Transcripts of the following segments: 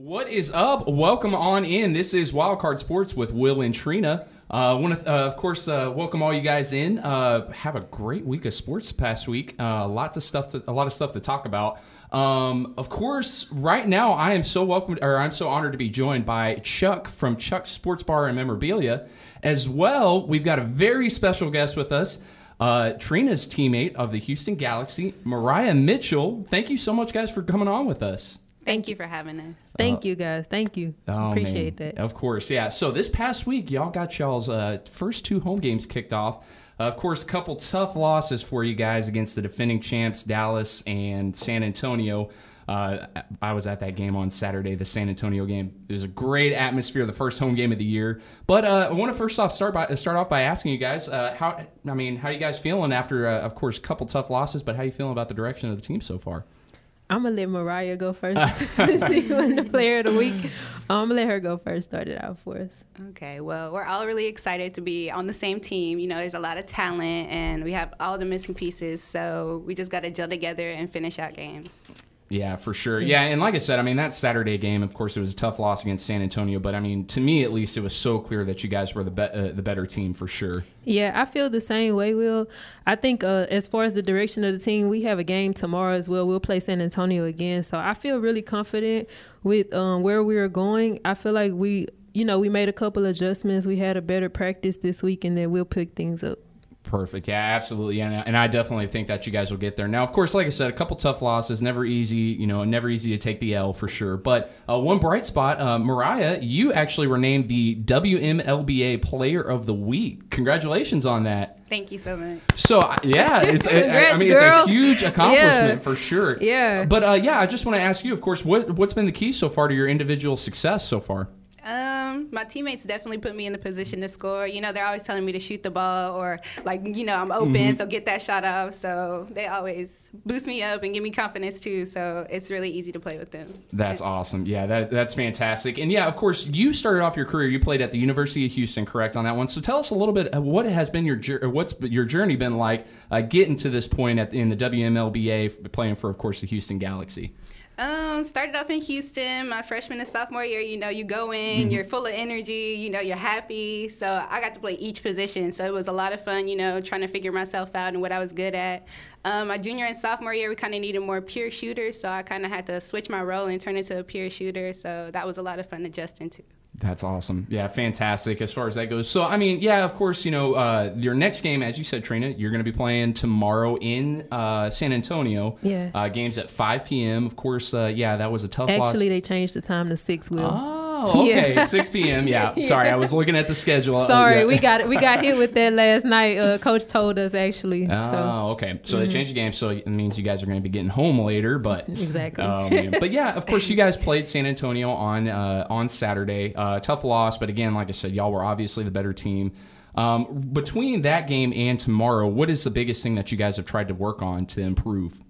What is up? Welcome on in. This is Wildcard Sports with Will and Trina. Uh, want to, uh, of course, uh, welcome all you guys in. Uh, have a great week of sports past week. Uh, lots of stuff, to, a lot of stuff to talk about. Um, of course, right now I am so welcome, or I'm so honored to be joined by Chuck from Chuck Sports Bar and Memorabilia. As well, we've got a very special guest with us. Uh, Trina's teammate of the Houston Galaxy, Mariah Mitchell. Thank you so much, guys, for coming on with us. Thank you for having us. Thank you guys. Thank you. Oh, Appreciate man. that. Of course, yeah. So this past week, y'all got y'all's uh, first two home games kicked off. Uh, of course, a couple tough losses for you guys against the defending champs, Dallas and San Antonio. Uh, I was at that game on Saturday, the San Antonio game. It was a great atmosphere, the first home game of the year. But uh, I want to first off start by start off by asking you guys uh, how I mean, how you guys feeling after, uh, of course, a couple tough losses, but how you feeling about the direction of the team so far? I'm gonna let Mariah go first. she won the player of the week. I'm gonna let her go first. Start it out for us. Okay, well, we're all really excited to be on the same team. You know, there's a lot of talent, and we have all the missing pieces, so we just got to gel together and finish out games. Yeah, for sure. Yeah, and like I said, I mean that Saturday game, of course, it was a tough loss against San Antonio, but I mean to me at least, it was so clear that you guys were the be- uh, the better team for sure. Yeah, I feel the same way. Will I think uh, as far as the direction of the team, we have a game tomorrow as well. We'll play San Antonio again, so I feel really confident with um, where we are going. I feel like we, you know, we made a couple adjustments. We had a better practice this week, and then we'll pick things up. Perfect. Yeah, absolutely. And, and I definitely think that you guys will get there. Now, of course, like I said, a couple tough losses, never easy, you know, never easy to take the L for sure. But uh, one bright spot, uh, Mariah, you actually were named the WMLBA Player of the Week. Congratulations on that. Thank you so much. So yeah, it's I- I, Congrats, mean it's a huge accomplishment Yeah. for sure. Yeah. But uh, yeah, I just want to ask you, of course, what what's been the key so far to your individual success so far? Um, my teammates definitely put me in the position to score. You know, they're always telling me to shoot the ball or like, you know, I'm open, so get that shot off. So they always boost me up and give me confidence too. So it's really easy to play with them. That's awesome. Yeah, that, that's fantastic. And yeah, of course, you started off your career. You played at the University of Houston, correct on that one. So tell us a little bit. What has been your what's your journey been like uh, getting to this point at, in the WMLBA, playing for, of course, the Houston Galaxy. Um, started off in Houston, my freshman and sophomore year. You know, you go in, you're full of energy. You know, you're happy. So I got to play each position. So it was a lot of fun. You know, trying to figure myself out and what I was good at. Um, my junior and sophomore year, we kind of needed more pure shooters. So I kind of had to switch my role and turn into a pure shooter. So that was a lot of fun adjusting to. That's awesome. Yeah, fantastic as far as that goes. So, I mean, yeah, of course, you know, uh, your next game, as you said, Trina, you're going to be playing tomorrow in uh, San Antonio. Yeah. Uh, games at 5 p.m. Of course, uh, yeah, that was a tough loss. Actually, they changed the time to six. Will. Oh, okay. Yeah. 6 p.m. Yeah. Sorry, I was looking at the schedule. Uh, Sorry, yeah. we got we got hit with that last night. Uh, Coach told us actually. Oh, so Mm-hmm. okay. So they changed the game, so it means you guys are going to be getting home later. But Exactly. Oh, man. But yeah, of course, you guys played San Antonio on uh, on Saturday. Uh, tough loss, but again, like I said, y'all were obviously the better team. Um, between that game and tomorrow, what is the biggest thing that you guys have tried to work on to improve?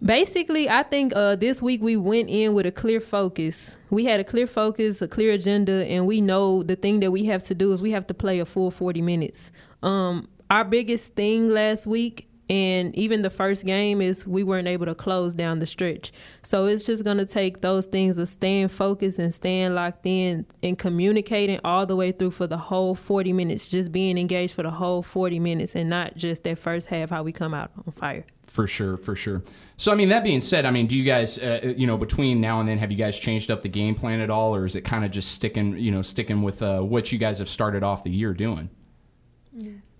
Basically, I think uh, this week we went in with a clear focus. We had a clear focus, a clear agenda, and we know the thing that we have to do is we have to play a full 40 minutes. Um, our biggest thing last week and even the first game is we weren't able to close down the stretch. So it's just going to take those things of staying focused and staying locked in and communicating all the way through for the whole 40 minutes, just being engaged for the whole 40 minutes and not just that first half how we come out on fire. For sure, for sure. So, I mean, that being said, I mean, do you guys, uh, you know, between now and then, have you guys changed up the game plan at all, or is it kind of just sticking, you know, sticking with uh, what you guys have started off the year doing?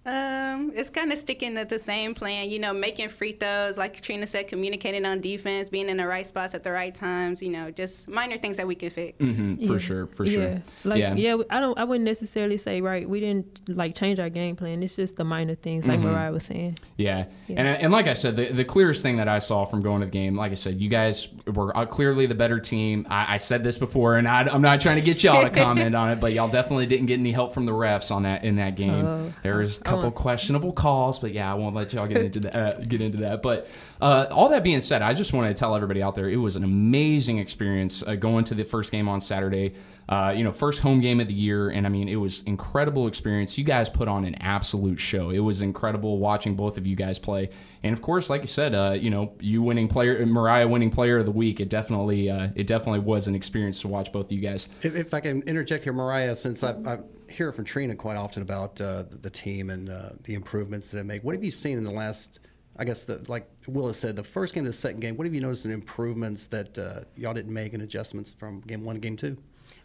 Um, it's kind of sticking to the same plan, you know, making free throws, like Trina said, communicating on defense, being in the right spots at the right times, you know, just minor things that we could fix. Mhm, For Yeah. sure, for yeah. sure. Like Yeah. yeah. I don't I wouldn't necessarily say right. We didn't like change our game plan. It's just the minor things like Mm-hmm. Mariah was saying. Yeah. Yeah. And, and like I said, the, the clearest thing that I saw from going to the game, like I said, you guys were uh, clearly the better team. I, I said this before, and I, am not trying to get y'all to comment on it, but y'all definitely didn't get any help from the refs on that in that game. Oh. there was a I couple questionable calls, but yeah, I won't let y'all get into that. Uh, get into that. But uh, all that being said, I just want to tell everybody out there, it was an amazing experience uh, going to the first game on Saturday. Uh, you know, first home game of the year, and I mean, it was incredible experience. You guys put on an absolute show. It was incredible watching both of you guys play, and of course, like you said, uh, you know, you winning player, Mariah winning player of the week. It definitely, uh, it definitely was an experience to watch both of you guys. If, if I can interject here, Mariah, since I, I hear from Trina quite often about uh, the team and uh, the improvements that it make, what have you seen in the last? I guess the like Willis said, the first game to the second game. What have you noticed in improvements that uh, y'all didn't make and adjustments from game one to game two?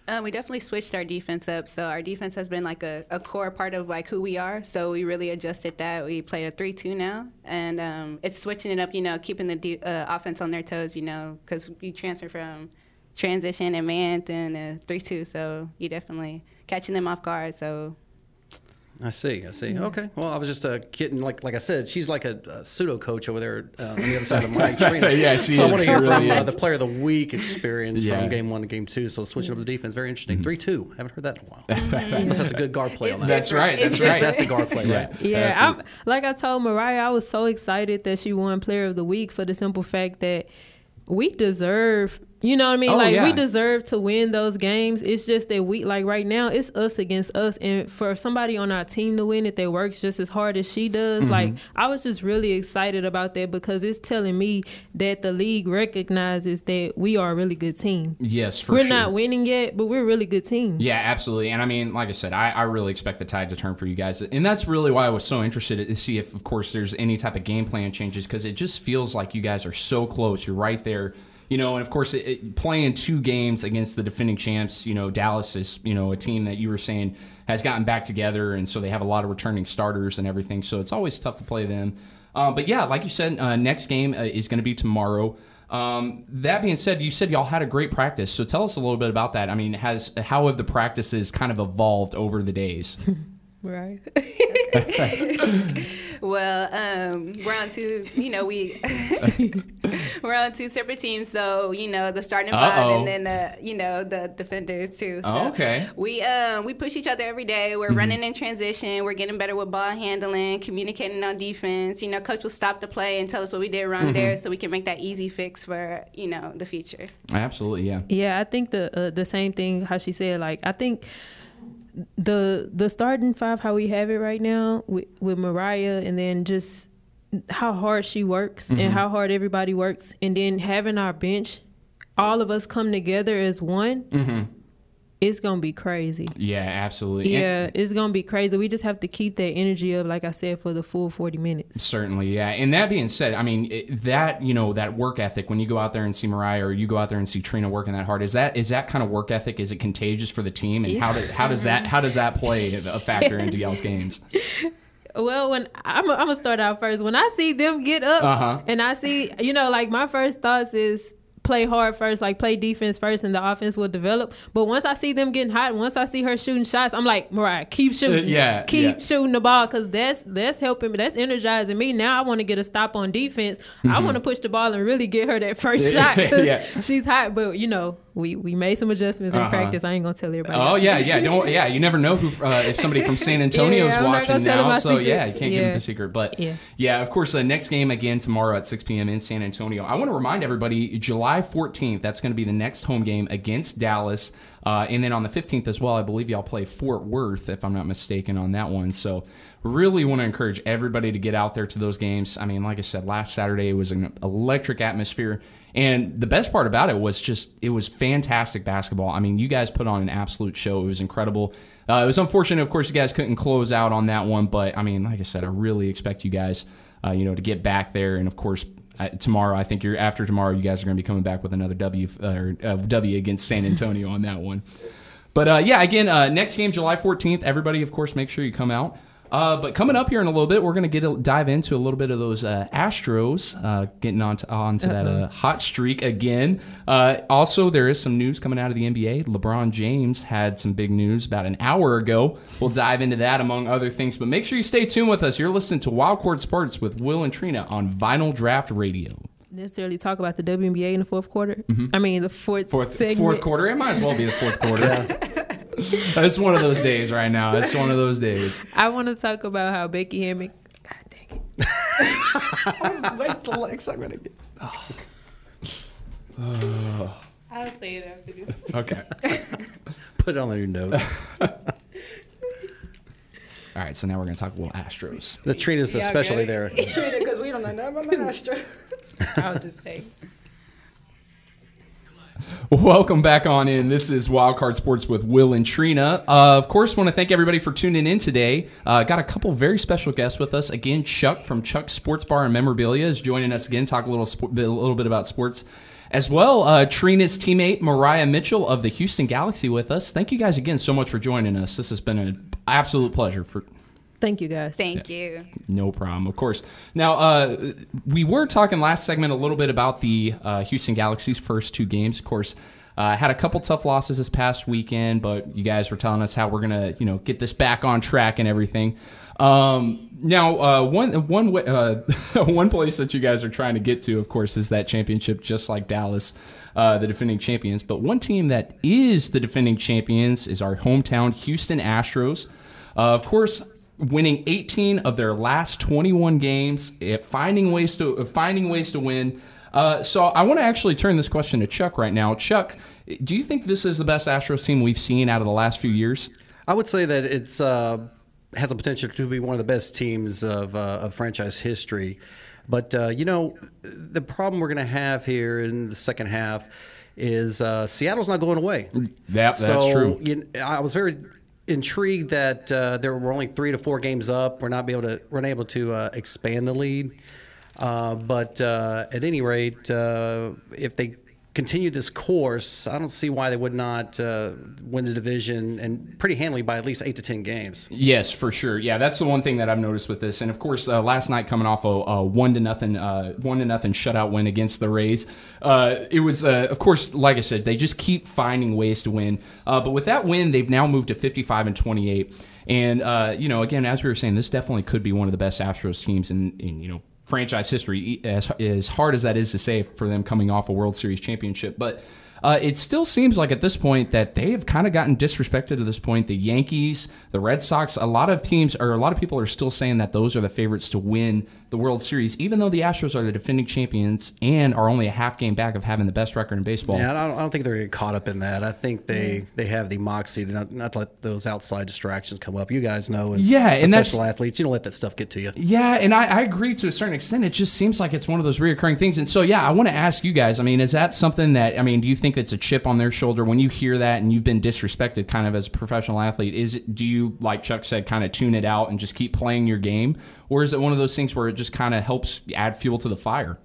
Um, we definitely switched our defense up. So our defense has been like a, a, core part of like who we are. So we really adjusted that. We played a three-two now, and um, it's switching it up. You know, keeping the de- uh, offense on their toes. You know, because you transfer from transition and man and three-two. So you definitely catching them off guard. So I see. I see. Yeah. Okay. Well, I was just uh, kidding. Like like I said, she's like a, a pseudo coach over there uh, on the other side of Mike Trina. yeah, she so is. I want to hear really from uh, the player of the week experience yeah. from game one to game two. So switching up the defense, very interesting. 3 2. Haven't heard that in a while. Mm-hmm. that's a good guard play on that. That's right. That's right. That's a guard play, Yeah. right? Yeah, I, like I told Mariah, I was so excited that she won Player of the Week for the simple fact that we deserve you know what I mean? Oh, like yeah. we deserve to win those games. It's just that we like right now it's us against us and for somebody on our team to win it that works just as hard as she does. Mm-hmm. Like I was just really excited about that because it's telling me that the league recognizes that we are a really good team. Yes, for we're sure. not winning yet, but we're a really good team. Yeah, absolutely. And I mean, like I said, I, I really expect the tide to turn for you guys. And that's really why I was so interested to see if, of course, there's any type of game plan changes because it just feels like you guys are so close. You're right there. You know, and of course, it, it, playing two games against the defending champs, you know, Dallas is, you know, a team that you were saying has gotten back together. And so they have a lot of returning starters and everything. So it's always tough to play them. Um, but yeah, like you said, uh, next game uh, is going to be tomorrow. Um, that being said, you said y'all had a great practice. So tell us a little bit about that. I mean, has how have the practices kind of evolved over the days? Right. well, um, we're on two. You know, we we're on two separate teams. So you know, the starting 5 Uh-oh. and then the you know the defenders too. So Oh, okay. We um we push each other every day. We're running in transition. We're getting better with ball handling, communicating on defense. You know, coach will stop the play and tell us what we did wrong there, so we can make that easy fix for you know the future. Absolutely, yeah. Yeah, I think the uh, the same thing how she said like I think the the starting five how we have it right now with, with Mariah and then just how hard she works Mm-hmm. and how hard everybody works and then having our bench all of us come together as one Mm-hmm. It's gonna be crazy Yeah, absolutely. And- yeah it's gonna be crazy we just have to keep that energy up like I said for the full 40 minutes Certainly, yeah. And that being said, I mean it, that you know that work ethic when you go out there and see Mariah or you go out there and see Trina working that hard is that is that kind of work ethic is it contagious for the team and how do, how does that how does that play a factor into y'all's games? Well, when I'm, I'm gonna start out first. When I see them get up, Uh-huh. and I see, you know, like my first thoughts is play hard first, like play defense first, and the offense will develop. But once I see them getting hot, once I see her shooting shots, I'm like, Mariah, keep shooting, Uh, yeah, keep yeah. shooting the ball, because that's that's helping me, that's energizing me. Now I want to get a stop on defense. I want to push the ball and really get her that first shot because Mm-hmm. Yeah. she's hot. But you know, we we made some adjustments in Uh-huh. practice. I ain't gonna tell everybody. Oh yeah, yeah, don't yeah. You never know who uh, if somebody from San Antonio is Yeah, watching gonna tell them now. So yeah, you can't give them Yeah. the secret. But yeah, Yeah. of course, the next game again tomorrow at 6 p.m. in San Antonio. I want to remind everybody, July 14th. That's going to be the next home game against Dallas, uh, and then on the 15th as well. I believe y'all play Fort Worth, if I'm not mistaken, on that one. So really want to encourage everybody to get out there to those games. I mean, like I said, last Saturday was an electric atmosphere. And the best part about it was just it was fantastic basketball. I mean, you guys put on an absolute show. It was incredible. Uh, it was unfortunate, of course, you guys couldn't close out on that one. But I mean, like I said, I really expect you guys, uh, you know, to get back there. And of course, uh, tomorrow, I think you're after tomorrow, you guys are going to be coming back with another W uh, or uh, W against San Antonio on that one. But uh, yeah, again, uh, next game, July 14th. Everybody, of course, make sure you come out. Uh, but coming up here in a little bit, we're going to get a, dive into a little bit of those uh, Astros, uh, getting onto onto that uh, hot streak again. Uh, also, there is some news coming out of the NBA. LeBron James had some big news about an hour ago. We'll dive into that among other things. But make sure you stay tuned with us. You're listening to Wildcard Sports with Will and Trina on Vinyl Draft Radio. Necessarily talk about the WNBA in the fourth quarter. I mean, the fourth Mm-hmm. Fourth segment. fourth quarter. It might as well be the fourth quarter. it's one of those days right now. It's one of those days. I want to talk about how Becky Hammon. God dang it! Wait the legs I'm gonna get. I'll say it after this. Okay. Put it on your notes. All right, so now we're going to talk a little Astros. The Trina's especially there. because we don't know nothing about the Astros. I'll just say. Welcome back on in. This is Wildcard Sports with Will and Trina. Uh, of course, want to thank everybody for tuning in today. Uh, got a couple very special guests with us. Again, Chuck from Chuck Sports Bar and Memorabilia is joining us again. Talk a little a little bit about sports. As well, uh, Trina's teammate Mariah Mitchell of the Houston Galaxy with us. Thank you guys again so much for joining us. This has been an absolute pleasure for Thank you guys. Thank you. no problem, of course. Now, uh, we were talking last segment a little bit about the uh, Houston Galaxy's first two games. Of course, uh, had a couple tough losses this past weekend, but you guys were telling us how we're gonna, you know, get this back on track and everything. Um, now, uh, one one wa- uh, one place that you guys are trying to get to, of course, is that championship, just like Dallas, uh, the defending champions. But one team that is the defending champions is our hometown Houston Astros. Uh, of course, winning 18 of their last 21 games, eh, finding ways to uh, finding ways to win. Uh, so I want to actually turn this question to Chuck right now. Chuck, do you think this is the best Astros team we've seen out of the last few years? I would say that it's uh, has a potential to be one of the best teams of, uh, of franchise history. But uh, you know, the problem we're going to have here in the second half is uh, Seattle's not going away. That's so, true. You I was very intrigued that uh, there were only three to four games up. We're not be able to we're not able to uh, expand the lead. Uh, but uh, at any rate, uh, if they continue this course, I don't see why they would not uh, win the division and pretty handily by at least eight to ten games. Yes, for sure. Yeah, that's the one thing that I've noticed with this. And of course, uh, last night coming off a, a one to nothing, uh, one to nothing shutout win against the Rays, uh, it was, uh, of course, like I said, they just keep finding ways to win. Uh, but with that win, they've now moved to 55 and 28. And you know, again, as we were saying, this definitely could be one of the best Astros teams in, in you know franchise history. As as hard as that is to say for them coming off a World Series championship, but. Uh, it still seems like at this point that they have kind of gotten disrespected to this point. The Yankees, the Red Sox, a lot of teams or a lot of people are still saying that those are the favorites to win the World Series, even though the Astros are the defending champions and are only a half game back of having the best record in baseball. Yeah, I don't, I don't think they're gonna get caught up in that. I think they, they have the moxie to not, not to let those outside distractions come up. You guys know, as Yeah, and that's- professional athletes, you don't let that stuff get to you. Yeah, and I, I agree to a certain extent. It just seems like it's one of those reoccurring things. And so, yeah, I want to ask you guys. I mean, is that something that I mean? Do you think it's a chip on their shoulder when you hear that and you've been disrespected, kind of as a professional athlete? Is it, do you, like Chuck said, kind of tune it out and just keep playing your game, or is it one of those things where it just kind of helps add fuel to the fire?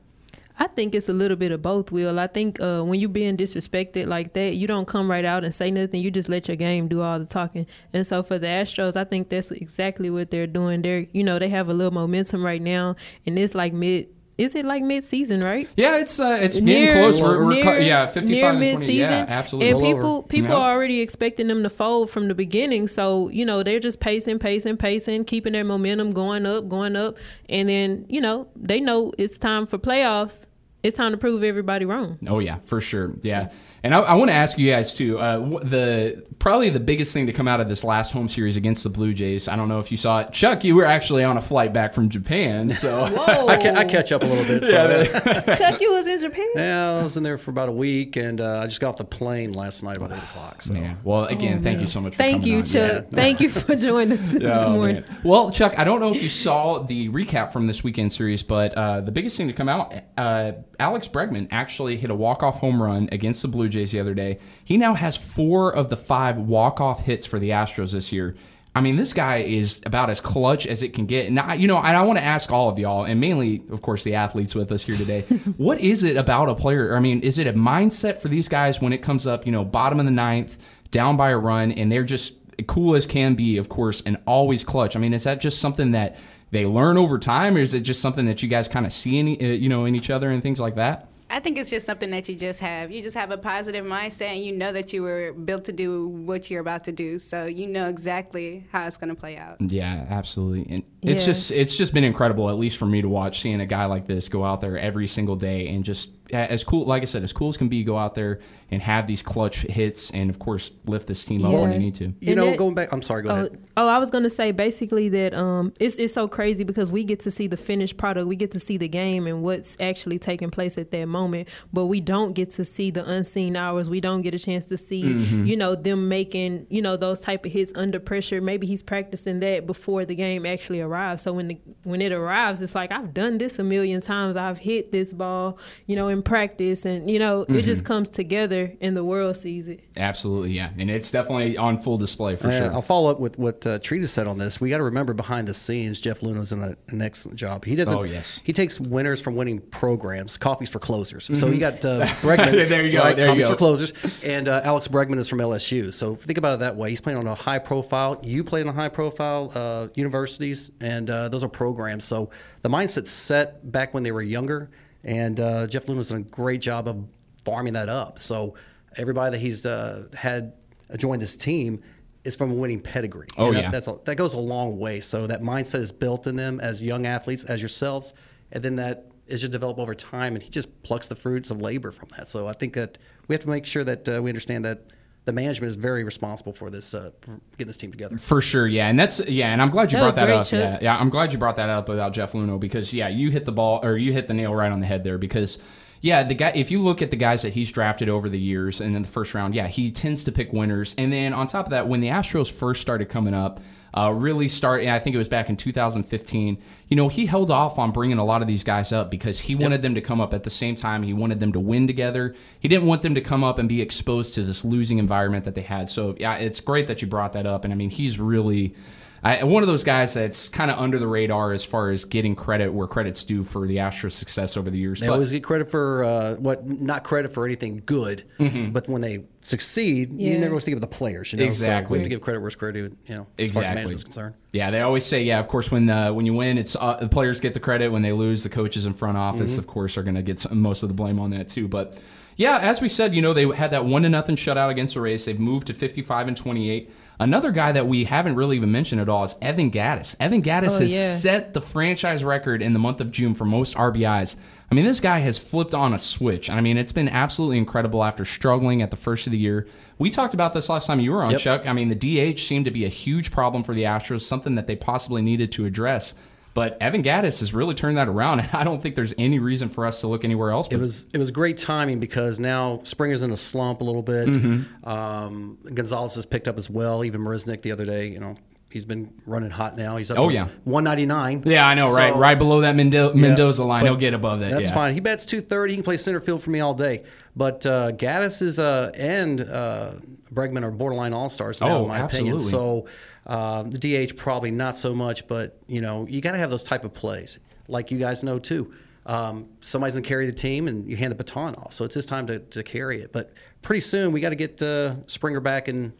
I think it's a little bit of both, Will. I think uh, when you're being disrespected like that, you don't come right out and say nothing. You just let your game do all the talking. And so for the Astros, I think that's exactly what they're doing. They're, you know, they have a little momentum right now, and it's like mid. Is it like mid-season, right? Yeah, it's uh, it's Near- getting close. We're, we're near- cu- yeah, fifty five and twenty. mid-season, Yeah, absolutely. And people over. people Yep. are already expecting them to fold from the beginning. So you know they're just pacing, pacing, pacing, keeping their momentum going up, going up, and then you know they know it's time for playoffs. It's time to prove everybody wrong. Oh yeah, for sure. Yeah, and I, I want to ask you guys too. Uh, the probably the biggest thing to come out of this last home series against the Blue Jays. I don't know if you saw it, Chuck. You were actually on a flight back from Japan, so Whoa, I, ca- I catch up a little bit. So, yeah, Chuck, you was in Japan. Yeah, I was in there for about a week, and uh, I just got off the plane last night about eight o'clock. So. Yeah. Well, again, thank you so much. for Oh, Thank coming you, on. Chuck. Yeah. Thank you for joining us this Oh, morning. man. Well, Chuck, I don't know if you saw the recap from this weekend series, but uh, the biggest thing to come out, uh, Alex Bregman actually hit a walk-off home run against the Blue Jays the other day. He now has four of the five walk-off hits for the Astros this year. I mean, this guy is about as clutch as it can get. And I, you know, and I want to ask all of y'all, and mainly, of course, the athletes with us here today. what is it about a player? I mean, is it a mindset for these guys when it comes up, you know, bottom of the ninth, down by a run, and they're just cool as can be, of course, and always clutch? I mean, is that just something that they learn over time, or is it just something that you guys kind of see in, uh, you know, in each other and things like that? I think it's just something that you just have. You just have a positive mindset, and you know that you were built to do what you're about to do. So you know exactly how it's going to play out. Yeah, absolutely. And it's Yeah. just it's just been incredible, at least for me to watch, seeing a guy like this go out there every single day and just as cool, like I said, as cool as can be, go out there and have these clutch hits, and of course lift this team up when Yeah. they need to. You And know, that- going back. I'm sorry. Go Oh, ahead. oh, I was gonna say basically that um, it's it's so crazy because we get to see the finished product, we get to see the game and what's actually taking place at that moment, but we don't get to see the unseen hours. We don't get a chance to see, Mm-hmm. you know, them making you know those type of hits under pressure. Maybe he's practicing that before the game actually arrives. So when the when it arrives, it's like I've done this a million times. I've hit this ball, you know, in practice, and you know, it just Mm-hmm. comes together and the world sees it. Absolutely, yeah, and it's definitely on full display for Uh, sure. I'll follow up with what uh, Trina said on this. We got to remember behind the scenes, Jeff Luhnow's done a, an excellent job. He doesn't. Oh, yes. He takes winners from winning programs, coffees for closers. So you got uh, Bregman. Mm-hmm. There you go, right? there you coffees go. for closers, and uh, Alex Bregman is from LSU. So think about it that way. He's playing on a high profile. You played on high profile uh, universities, and uh, those are programs. So the mindset's set back when they were younger, and uh, Jeff Luhnow's done a great job of farming that up. So everybody that he's uh, had join this team is from a winning pedigree. Oh, And yeah. that's a, that goes a long way. So that mindset is built in them as young athletes, as yourselves, and then that is just developed over time. And he just plucks the fruits of labor from that. So I think that we have to make sure that uh, we understand that the management is very responsible for this, uh, for getting this team together. For sure, yeah, and that's yeah, and I'm glad you That brought that up. Chuck. Yeah, yeah, I'm glad you brought that up about Jeff Luhnow because yeah, you hit the ball or you hit the nail right on the head there because yeah, the guy if you look at the guys that he's drafted over the years and in the first round, yeah, he tends to pick winners, and then on top of that, when the Astros first started coming up. Uh, really start. I think it was back in 2015. You know, he held off on bringing a lot of these guys up because he wanted them to come up at the same time. He wanted them to win together. He didn't want them to come up and be exposed to this losing environment that they had. So yeah, it's great that you brought that up. And I mean, he's really I, one of those guys that's kind of under the radar as far as getting credit where credit's due for the Astros' success over the years. They But- always get credit for uh, what, not credit for anything good, Mm-hmm. but when they succeed, you Yeah. never always think of the players. You know? So Exactly. we have to give credit where it's credit, you know, as far as Exactly. management is concerned. Yeah, they always say, yeah, of course, when uh, when you win, it's uh, the players get the credit. When they lose, the coaches in front office, Mm-hmm. of course, are going to get some, most of the blame on that too. But yeah, as we said, you know, they had that one to nothing shutout against the Rays. They've moved to 55 and 28. Another guy that we haven't really even mentioned at all is Evan Gattis. Evan Gattis Oh, has yeah. set the franchise record in the month of June for most RBIs. I mean, this guy has flipped on a switch. I mean, it's been absolutely incredible after struggling at the first of the year. We talked about this last time you were on, Yep. Chuck. I mean, the DH seemed to be a huge problem for the Astros, something that they possibly needed to address. But Evan Gattis has really turned that around, and I don't think there's any reason for us to look anywhere else. It was it was great timing because now Springer's in a slump a little bit. Um, Gonzalez has picked up as well. Even Marisnick the other day, you know, he's been running hot now. He's up Oh, yeah. 199. yeah, I know, right? So- Right below that Mendo- Mendoza line, he'll get above that. That's yeah. fine. He bats 230. He can play center field for me all day. But uh, Gattis is uh, and uh, Bregman are borderline all stars now, Oh, in my opinion. absolutely. So uh, the DH probably not so much, but you know you got to have those type of plays, like you guys know too. Um, somebody's gonna carry the team, and you hand the baton off. So it's his time to, to carry it. But pretty soon we got to get uh, Springer back in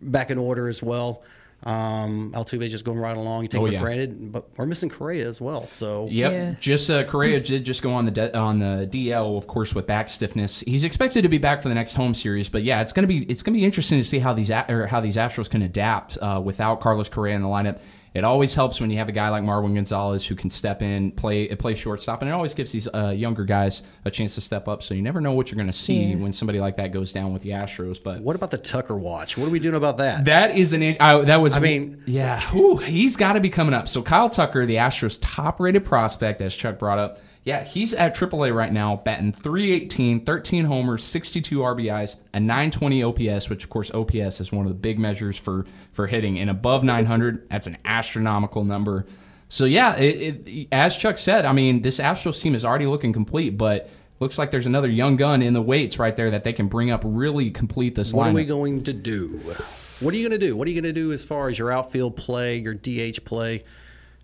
back in order as well. Um, Altuve's just going right along. You take Oh, it for yeah. granted, but we're missing Correa as well. So Yep. Yeah. Just uh, Correa did just go on the de- on the DL, of course, with back stiffness. He's expected to be back for the next home series, but yeah, it's gonna be it's gonna be interesting to see how these a- or how these Astros can adapt uh, without Carlos Correa in the lineup. It always helps when you have a guy like Marwin Gonzalez who can step in, play play shortstop, and it always gives these uh, younger guys a chance to step up. So you never know what you're going to see Yeah. when somebody like that goes down with the Astros. But what about the Tucker watch? What are we doing about that? that is an. I, that was. I mean- yeah. Whew, he's got to be coming up. So Kyle Tucker, the Astros' top-rated prospect, as Chuck brought up. Yeah, he's at AAA right now, batting 318, 13 homers, 62 RBIs, a 920 OPS, which of course OPS is one of the big measures for for hitting. And above 900, that's an astronomical number. So yeah, it, it, as Chuck said, I mean, this Astros team is already looking complete, but looks like there's another young gun in the weights right there that they can bring up, really complete this line. What lineup. are we going to do? What are you going to do? What are you going to do as far as your outfield play, your DH play?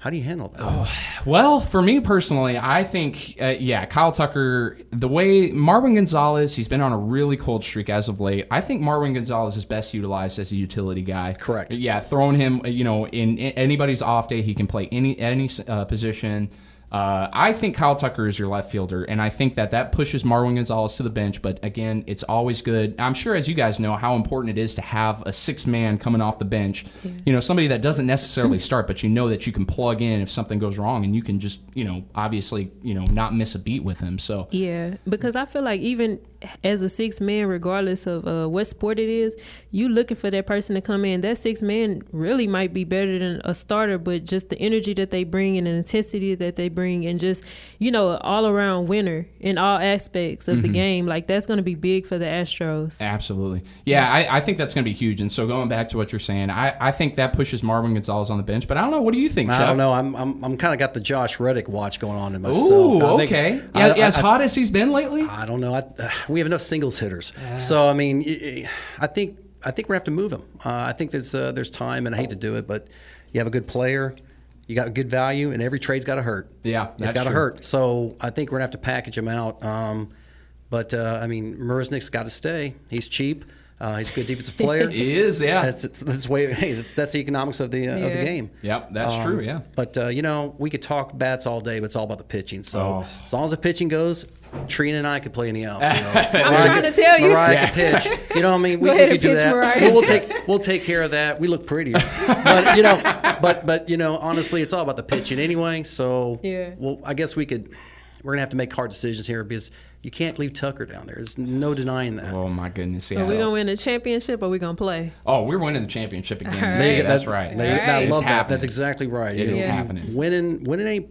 How do you handle that? Oh, Well, for me personally, I think, uh, yeah, Kyle Tucker, the way Marwin Gonzalez, he's been on a really cold streak as of late. I think Marwin Gonzalez is best utilized as a utility guy. Correct. Yeah, throwing him, you know, in, in anybody's off day, he can play any any uh, position. Uh, I think Kyle Tucker is your left fielder, and I think that that pushes Marwin Gonzalez to the bench. But again, it's always good. I'm sure, as you guys know, how important it is to have a six man coming off the bench. You know, somebody that doesn't necessarily start, but you know that you can plug in if something goes wrong, and you can just, you know, obviously, you know, not miss a beat with him. So Yeah, because I feel like even as a six man, regardless of uh, what sport it is, you looking for that person to come in. That six man really might be better than a starter, but just the energy that they bring and the intensity that they bring, and just you know, all around winner in all aspects of the game. Like that's going to be big for the Astros. Absolutely. Yeah, I, I think that's going to be huge. And so going back to what you're saying, I, I think that pushes Marwin Gonzalez on the bench. But I don't know. What do you think, I don't know. I'm I'm, I'm kind of got the Josh Reddick watch going on in myself. Ooh, okay. I- Yeah, I- as I- hot as he's been lately? I don't know. I, uh, we have enough singles hitters, so I mean, i think I think we have to move him. Uh, I think there's uh, there's time, and I hate to do it, but you have a good player, you got good value, and every trade's got to hurt. Yeah, it's got to hurt. So I think we're gonna have to package him out. Um, but uh, I mean, Marisnick's got to stay. He's cheap. Uh, he's a good defensive player. He is, yeah. That's it's, that's way. Hey, that's that's the economics of the uh, of the game. Yep, that's Um, true, yeah. But uh, you know, we could talk bats all day, but it's all about the pitching. So Oh. as long as the pitching goes, Trina and I could play in the outfield. I'm trying to tell you. Mariah can pitch. You know, what I mean, We, we could do that. We'll, we'll take we'll take care of that. We look prettier, but you know, but but you know, honestly, it's all about the pitching anyway. So Yeah. well, I guess we could. We're gonna have to make hard decisions here because you can't leave Tucker down there. There's no denying that. Oh, my goodness. Are we gonna win the championship or are we gonna play? oh, we're winning the championship again. All right. year. That's That- right. that- All I. It's love that. happening. That's exactly right. It You is know, happening. Winning, winning ain't.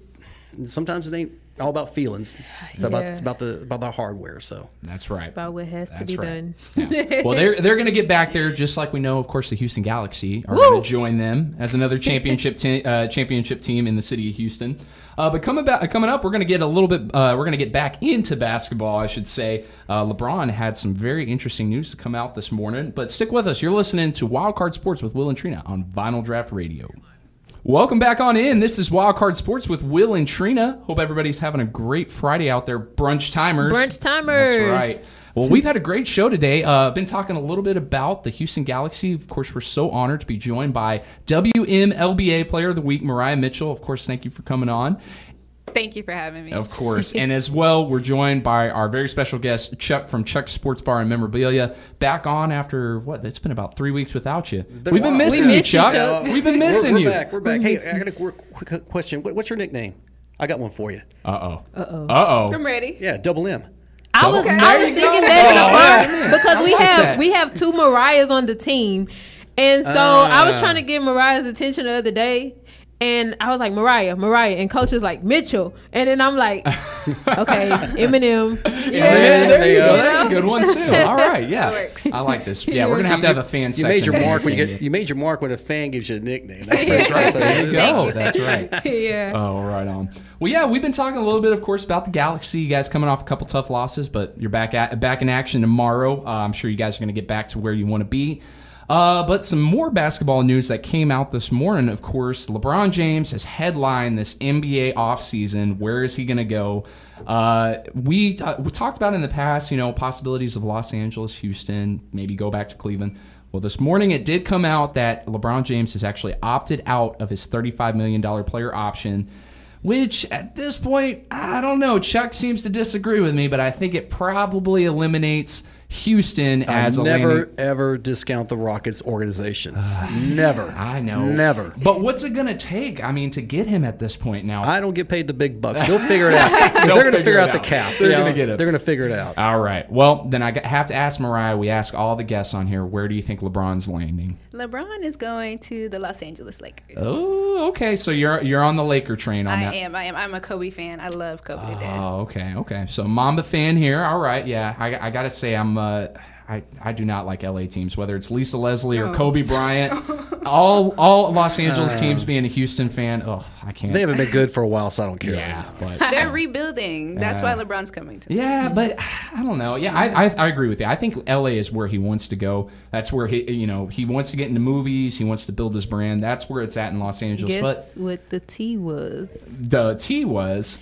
Sometimes it ain't all about feelings. It's about it's about the about the hardware. So That's right. About what has to be right. done. Yeah. Well, they're they're going to get back there, just like we know. Of course, the Houston Galaxy are going to join them as another championship te- uh, championship team in the city of Houston. Uh, but coming back, coming up, we're going to get a little bit. Uh, we're going to get back into basketball, I should say. Uh, LeBron had some very interesting news to come out this morning. But stick with us. You're listening to Wildcard Sports with Will and Trina on Vinyl Draft Radio. Welcome back on in. This is Wildcard Sports with Will and Trina. Hope everybody's having a great Friday out there, brunch timers. Brunch timers. That's right. Well, we've had a great show today. Uh, been talking a little bit about the Houston Galaxy. Of course, we're so honored to be joined by WMLBA Player of the Week, Mariah Mitchell. Of course, thank you for coming on. Thank you for having me. Of course. and as well, we're joined by our very special guest, Chuck from Chuck's Sports Bar and Memorabilia. Back on after what? It's been about three weeks without you. been We've been missing We you, miss you, Chuck. Chuck. We've been We're- missing you. we're, you. back. We're back. Hey, miss I got a quick, quick question. What's your nickname? I got one for you. Uh oh. Uh oh. Uh oh. I'm ready. Yeah, double M. I was, Okay. I was thinking that Oh, yeah. because we like have that. we have two Mariahs on the team, and so I was Ah. trying to get Mariah's attention the other day, and I was like Mariah, Mariah, and Coach was like Mitchell, and then I'm like, okay, Eminem, Yeah, there, there you you go. go. That's a good one too. All right, yeah, I like this. Yeah, we're gonna have to have a fan You section. made your for mark when you this, get, you made your mark when a fan gives you a nickname. That's, That's right. So there you go. That's right. yeah. Oh, right on. Well, yeah, we've been talking a little bit, of course, about the Galaxy. You guys coming off a couple tough losses, but you're back at back in action tomorrow. Uh, I'm sure you guys are going to get back to where you want to be. Uh, but some more basketball news that came out this morning. Of course, LeBron James has headlined this NBA offseason. Where is he going to go? Uh, we uh, we talked about in the past, you know, possibilities of Los Angeles, Houston, maybe go back to Cleveland. Well, this morning it did come out that LeBron James has actually opted out of his $35 million player option, which at this point, I don't know. Chuck seems to disagree with me, but I think it probably eliminates Houston as a never landing. ever discount the Rockets organization. never. I know. Never. But what's it going to take, I mean, to get him at this point now? I don't get paid the big bucks. They'll figure it out. They're going to figure figure it out the cap. They're you gonna know? get it. They're going to figure it out. All right. Well, then I have to ask Mariah. We ask all the guests on here, where do you think LeBron's landing? LeBron is going to the Los Angeles Lakers. Oh, okay. So you're you're on the Laker train on I that. am. I am. I'm a Kobe fan. I love Kobe to death. Oh, okay, okay. So Mamba fan here. All right, yeah. I, I gotta say, I'm. Uh, I, I do not like LA teams, whether it's Lisa Leslie or No. Kobe Bryant. all all Los Angeles teams being a Houston fan. Oh, I can't. They haven't been good for a while, so I don't care. yeah, but They're rebuilding. That's Yeah. why LeBron's coming to. yeah, but I don't know. Yeah, I, I I agree with you. I think LA is where he wants to go. That's where he you know he wants to get into movies. He wants to build his brand. That's where it's at in Los Angeles. Guess what the T was? The T was.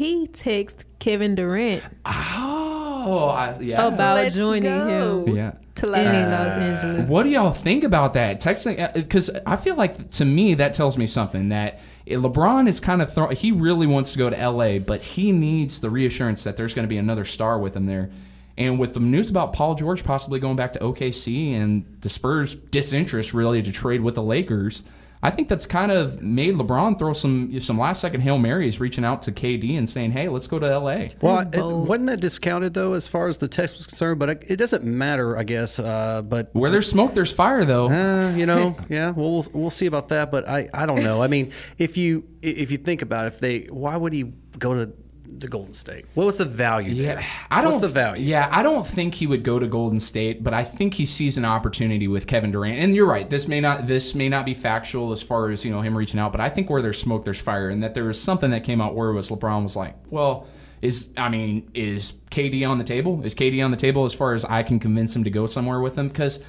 He texted Kevin Durant Oh, I, yeah. about Let's joining go. him. Yeah. to Los in Angeles. Los Angeles. What do y'all think about that? Texting uh, because I feel like to me that tells me something that LeBron is kind of throw. He really wants to go to LA, but he needs the reassurance that there's going to be another star with him there. And with the news about Paul George possibly going back to OKC and the Spurs' disinterest really to trade with the Lakers, I think that's kind of made LeBron throw some some last second hail marys, reaching out to KD and saying, "Hey, let's go to LA." Well, it, wasn't that discounted though, as far as the text was concerned? But it, it doesn't matter, I guess. Uh, but Where there's smoke, there's fire, though. Uh, you know, yeah, well, we'll we'll see about that. But I, I don't know. I mean, if you if you think about it, if they, why would he go to the Golden State? What was the value Yeah, there? I don't. What's the value? Yeah, I don't think he would go to Golden State, but I think he sees an opportunity with Kevin Durant. And you're right. This may not. This may not be factual as far as you know him reaching out, but I think where there's smoke, there's fire, and that there was something that came out where it was LeBron was like, well. Is I mean, is KD on the table? Is KD on the table as far as I can convince him to go somewhere with him? Because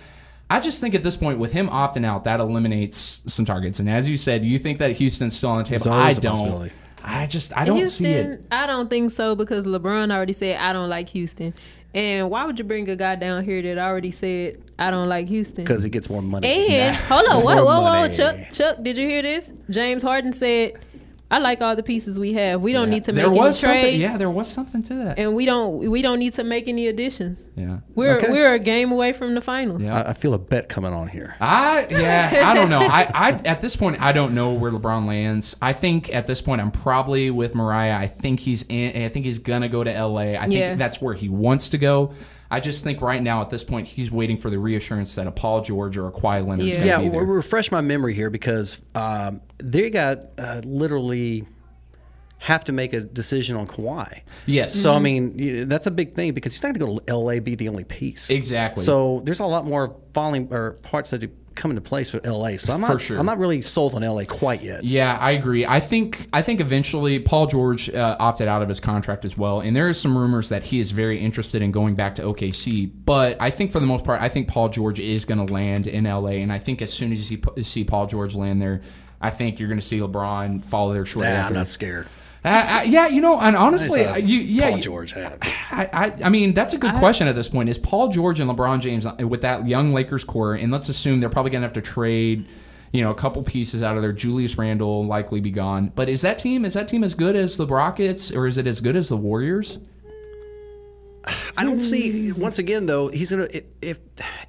I just think at this point, with him opting out, that eliminates some targets. And as you said, you think that Houston's still on the table. I don't. Possibility. I just I don't Houston, see it. I don't think so because LeBron already said I don't like Houston. And why would you bring a guy down here that already said I don't like Houston? Because he gets more money. And hold on, whoa, whoa, whoa. Chuck, Chuck, did you hear this? James Harden said, "I like all the pieces we have. We don't need to make there any was something. trades, Yeah, there was something to that. and we don't we don't need to make any additions. Yeah. We're Okay. we're a game away from the finals. I, I feel a bet coming on here. I yeah, I don't know. I, I at this point I don't know where LeBron lands. I think at this point I'm probably with Mariah. I think he's in I think he's gonna go to LA. I think Yeah. that's where he wants to go. I just think right now at this point he's waiting for the reassurance that a Paul George or a Kawhi Leonard's Yeah. Yeah, be well, refresh my memory here because um, they got uh, literally have to make a decision on Kawhi. Yes. So I mean, that's a big thing because he's not going to go to LA be the only piece. Exactly. So there's a lot more falling or parts that come into place for LA. So I'm not, sure. I'm not really sold on LA quite yet. Yeah, I agree. I think I think eventually Paul George uh, opted out of his contract as well, and there is some rumors that he is very interested in going back to OKC. But I think for the most part, I think Paul George is going to land in LA, and I think as soon as you see, see Paul George land there, I think you're going to see LeBron follow there shortly Nah, after. I'm not scared. Uh, uh, yeah, you know, and honestly, Nice, uh, you, yeah, Paul George have. I, I, I mean, that's a good question at this point. Is Paul George and LeBron James uh, with that young Lakers core, and let's assume they're probably going to have to trade, you know, a couple pieces out of there. Julius Randle likely be gone, but is that team is that team as good as the Rockets, or is it as good as the Warriors? I don't see. Once again, though, he's gonna if, if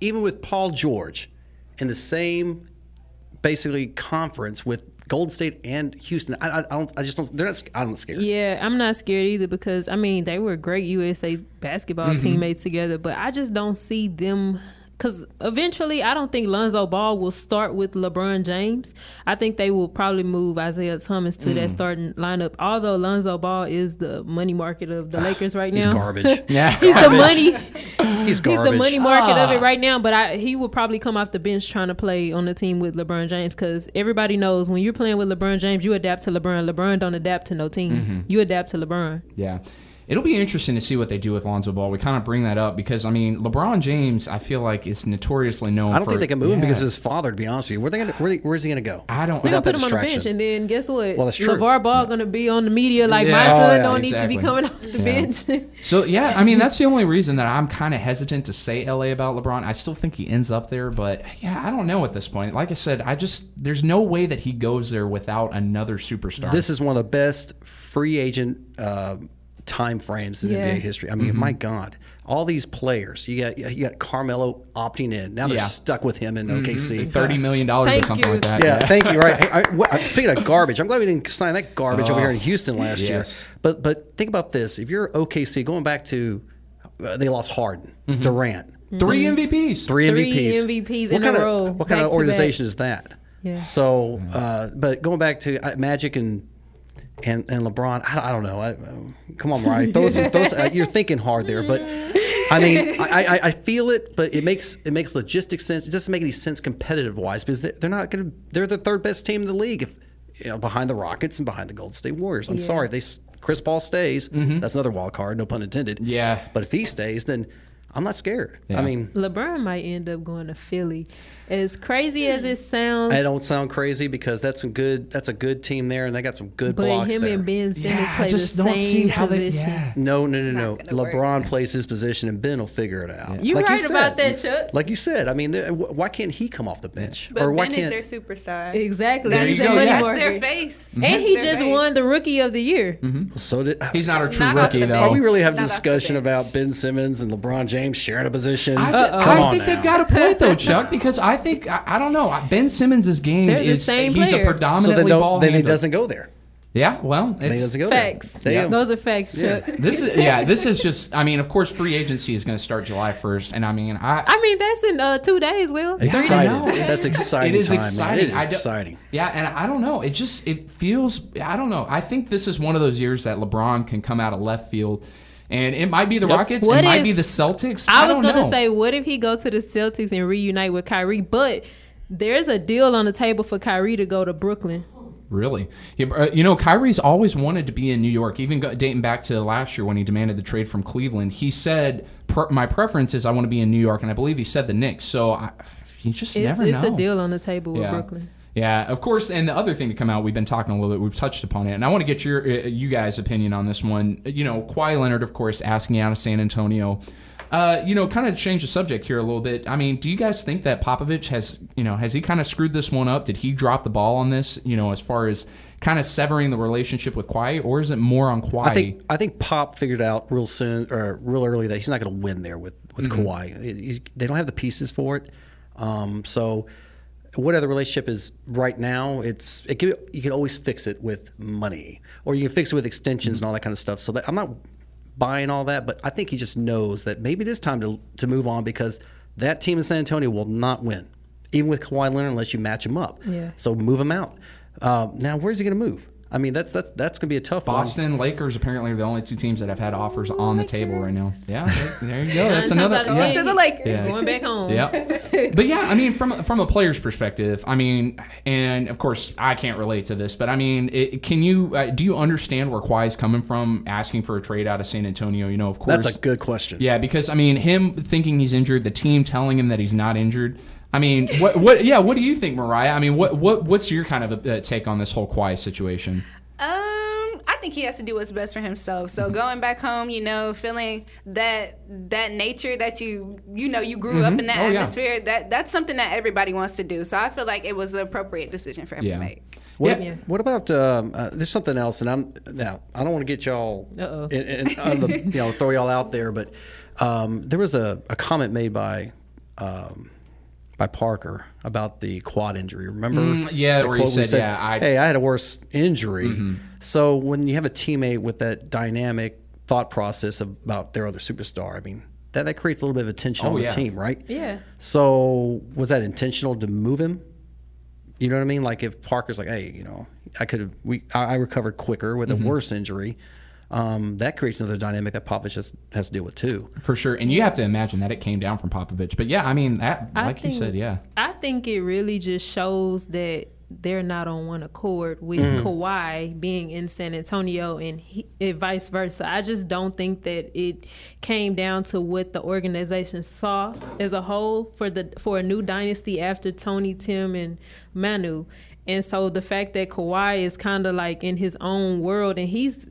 even with Paul George in the same basically conference with Golden State and Houston. I, I, I don't. I just don't. They're not. I'm not scared. Yeah, I'm not scared either because I mean they were great USA basketball Mm-hmm. teammates together, but I just don't see them because eventually I don't think Lonzo Ball will start with LeBron James. I think they will probably move Isaiah Thomas to Mm. that starting lineup. Although Lonzo Ball is the money market of the Lakers right now. He's garbage. Yeah, He's the money. He's garbage. He's the money market of Ah. it right now, but I, he will probably come off the bench trying to play on the team with LeBron James because everybody knows when you're playing with LeBron James, you adapt to LeBron. LeBron don't adapt to no team. Mm-hmm. You adapt to LeBron. Yeah. It'll be interesting to see what they do with Lonzo Ball. We kind of bring that up because I mean, LeBron James, I feel like is notoriously known. I don't for, think they can move him because of his father. To be honest with you, where they gonna, where, where's he going to go? I don't. They're gonna put him on the bench, and then guess what? Well, that's true. LeVar Ball gonna be on the media like my son Oh, yeah, don't need to be coming off the Yeah. bench. So yeah, I mean that's the only reason that I'm kind of hesitant to say LA about LeBron. I still think he ends up there, but yeah, I don't know at this point. Like I said, I just there's no way that he goes there without another superstar. This is one of the best free agent uh, time frames in Yeah. NBA history. I mean, my God, all these players. You got you got Carmelo opting in. Now they're Yeah. stuck with him in OKC. thirty million dollars or something you. like that. Yeah, thank you. Right. Hey, I, what- speaking of garbage, I'm glad we didn't sign that garbage over here in Houston last yes. year. But but think about this: if you're OKC, going back to uh, they lost Harden, Durant, Three MVPs. three MVPs, Three MVPs, MVPs what in a kind of, row, What kind of back to organization is that? Yeah. So, uh, but going back to uh, Magic and and and LeBron, I, I don't know. I, uh, come on, Mariah. Those, those uh, you're thinking hard there, but I mean, I, I, I feel it, but it makes it makes logistic sense. It doesn't make any sense competitive wise because they're, not going to. They're the third best team in the league, if you know, behind the Rockets and behind the Golden State Warriors. I'm sorry, if they Chris Paul stays. That's another wild card, no pun intended. Yeah. But if he stays, then I'm not scared. Yeah. I mean, LeBron might end up going to Philly. As crazy as hmm. it sounds, I don't sound crazy because that's some good. That's a good team there, and they got some good but blocks him there. and Ben Simmons Yeah, I play just the don't same see how they. position. Yeah. no, no, no, no. Not gonna work. LeBron plays his position, and Ben will figure it out. You Like right said. about that, Chuck. Like you said, I mean, why can't he come off the bench? But or why Ben is can't? their superstar. Exactly. There He's you go, money yeah. That's their face. Mm-hmm. And That's he just face. won the Rookie of the Year. Mm-hmm. so did. He's not a true Not rookie though. Are we really having a Not off the discussion about Ben Simmons and LeBron James sharing a position? I, ju- Uh-oh. I on think now. they've got a point though, Chuck, because I think I, I don't know. Ben Simmons' game They're the is same he's player. a So so predominantly then, don't, ball then he doesn't go there. Yeah, well, Then he it's doesn't go Facts. there. Those are facts, Yeah. Chuck. this is yeah. This is just. I mean, of course, free agency is going to start July first, and I mean, I. I mean, that's in uh, two days, Will. Yeah, Excited. That's exciting. It is time, man. exciting. It is exciting. Yeah, and I don't know. It just it feels. I don't know. I think this is one of those years that LeBron can come out of left field, and it might be the Yep. Rockets. What it might if- be the Celtics. I, was gonna say, what if he go to the Celtics and reunite with Kyrie? But there's a deal on the table for Kyrie to go to Brooklyn. Really? Uh, you know, Kyrie's always wanted to be in New York, even dating back to last year when he demanded the trade from Cleveland. He said, "My preference is I want to be in New York," and I believe he said the Knicks. So I, you just It's, never it's know. a deal on the table with Yeah. Brooklyn. Yeah, of course. And the other thing to come out, we've been talking a little bit. We've touched upon it, and I want to get your, uh, you guys' opinion on this one. You know, Kawhi Leonard, of course, asking out of San Antonio. Uh, you know, kind of change the subject here a little bit. I mean, do you guys think that Popovich has, you know, has he kind of screwed this one up? Did he drop the ball on this? You know, as far as kind of severing the relationship with Kawhi, or is it more on Kawhi? I think I think Pop figured out real soon or real early that he's not going to win there with with Mm-hmm. Kawhi. It- they don't have the pieces for it. Um, so whatever the relationship is right now, it's it can, you can always fix it with money, or you can fix it with extensions and all that kind of stuff. So that, I'm not buying all that, but I think he just knows that maybe it is time to to move on because that team in San Antonio will not win, even with Kawhi Leonard, unless you match him up. Yeah. So move him out. Um, now, where's he going to move? I mean, that's that's that's going to be a tough one. Boston Lakers apparently are the only two teams that have had offers on the table right now. Yeah, there- there you go. That's another. out of yeah. ten, To the Lakers. Yeah. Going back home. Yeah, but yeah, I mean, from from a player's perspective, I mean, and of course, I can't relate to this, but I mean, it, can you uh, do you understand where Kawhi is coming from, asking for a trade out of San Antonio? You know, of course, That's a good question. yeah, because I mean, him thinking he's injured, the team telling him that he's not injured. I mean, what what? Yeah, what do you think, Mariah? I mean, what what what's your kind of uh take on this whole Kawhi situation? Um, I think he has to do what's best for himself. So Mm-hmm. going back home, you know, feeling that that nature that you you know you grew up in that Oh, yeah. atmosphere, that that's something that everybody wants to do. So I feel like it was an appropriate decision for him Yeah. to make. What, Yeah. what about um, uh, there's something else, and I'm now I don't want to get y'all Uh-oh. in, in, the, you know throw y'all out there, but um, there was a, a comment made by um, by Parker about the quad injury. Remember? Mm, yeah, where he quote said, "Yeah, I- Mm-hmm. hey, I had a worse injury." So when you have a teammate with that dynamic thought process about their other superstar, I mean that that creates a little bit of a tension Oh, on yeah. the team, right? Yeah. So was that intentional to move him? You know what I mean? Like if Parker's like, hey, you know, I could have, we, I I recovered quicker with a Mm-hmm. worse injury. Um, that creates another dynamic that Popovich has, has to deal with too. For sure, and you have to imagine that it came down from Popovich. But yeah, I mean, that, I like you said, yeah. I think it really just shows that they're not on one accord with Mm-hmm. Kawhi being in San Antonio and, he, and vice versa. I just don't think that it came down to what the organization saw as a whole for the for a new dynasty after Tony, Tim, and Manu. And so the fact that Kawhi is kind of like in his own world, and he's,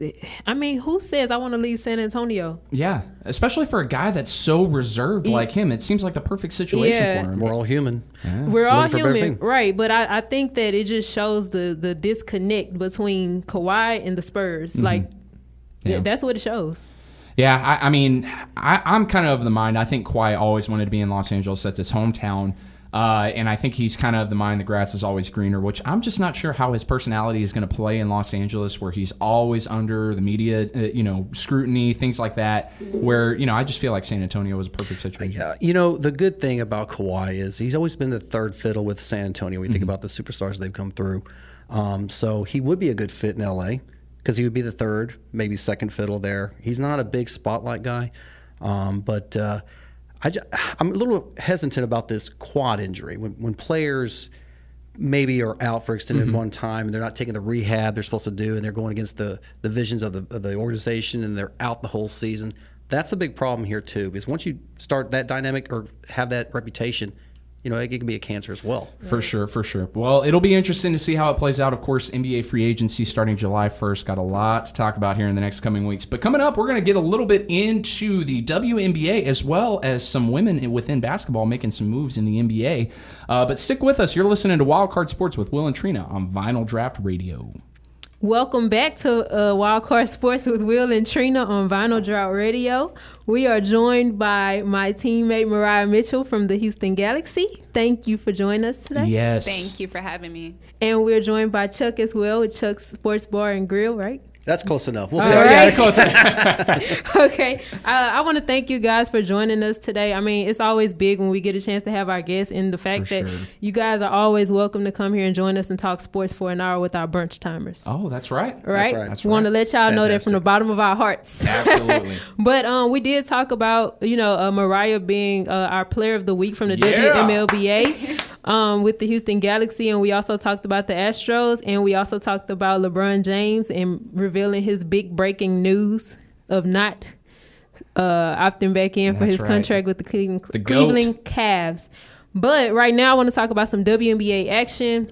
I mean, who says I want to leave San Antonio? Yeah, especially for a guy that's so reserved like him, it seems like the perfect situation Yeah. for him. We're all human. We're all Looking for a better human, right? But I, I think that it just shows the the disconnect between Kawhi and the Spurs. Like, Mm-hmm. Yeah. that's what it shows. Yeah, I, I mean, I, I'm kind of of the mind. I think Kawhi always wanted to be in Los Angeles. That's his hometown. Uh, and I think he's kind of the mind the grass is always greener, which I'm just not sure how his personality is going to play in Los Angeles, where he's always under the media, uh, you know, scrutiny, things like that. Where you know, I just feel like San Antonio was a perfect situation. Yeah, you know the good thing about Kawhi is he's always been the third fiddle with San Antonio. We Mm-hmm. think about the superstars they've come through, um, so he would be a good fit in LA because he would be the third, maybe second fiddle there. He's not a big spotlight guy, um, but uh, I ju- I'm a little hesitant about this quad injury when when players maybe are out for extended Mm-hmm. one time and they're not taking the rehab they're supposed to do and they're going against the, the visions of the, of the organization and they're out the whole season That's a big problem here too, because once you start that dynamic or have that reputation, you know, it, it can be a cancer as well. For sure, for sure. Well, it'll be interesting to see how it plays out. Of course, NBA free agency starting July 1st. Got a lot to talk about here in the next coming weeks. But coming up, we're going to get a little bit into the WNBA as well as some women within basketball making some moves in the NBA. Uh, but stick with us. You're listening to Wildcard Sports with Will and Trina on Vinyl Draft Radio. Welcome back to uh, Wildcard Sports with Will and Trina on Vinyl Draft Radio. We are joined by my teammate Mariah Mitchell from the Houston Galaxy. Thank you for joining us today. Yes. Thank you for having me. And we're joined by Chuck as well with Chuck's Sports Bar and Grill, right? That's close enough. We'll All take right. Yeah, okay. Uh, I want to thank you guys for joining us today. I mean, it's always big when we get a chance to have our guests, and the fact For that sure. you guys are always welcome to come here and join us and talk sports for an hour with our brunch timers. oh, that's right. right? right. That's Want to let y'all know that from the bottom of our hearts. Absolutely. But um, we did talk about you know uh, Mariah being uh, our Player of the Week from the Yeah. WMLBA um, with the Houston Galaxy, and we also talked about the Astros, and we also talked about LeBron James and revealing his big breaking news of not uh, opting back in for That's his right. contract with the Cleveland, The Cleveland Cavs. But right now, I want to talk about some WNBA action.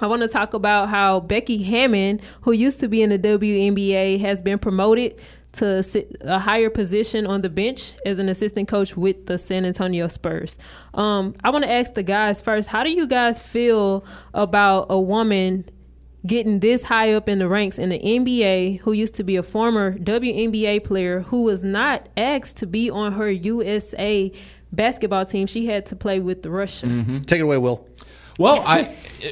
I want to talk about how Becky Hammon, who used to be in the WNBA, has been promoted to a higher position on the bench as an assistant coach with the San Antonio Spurs. Um, I want to ask the guys first, how do you guys feel about a woman getting this high up in the ranks in the NBA who used to be a former WNBA player who was not asked to be on her USA basketball team? She had to play with the Russia. Mm-hmm. Take it away, Will. Well, I,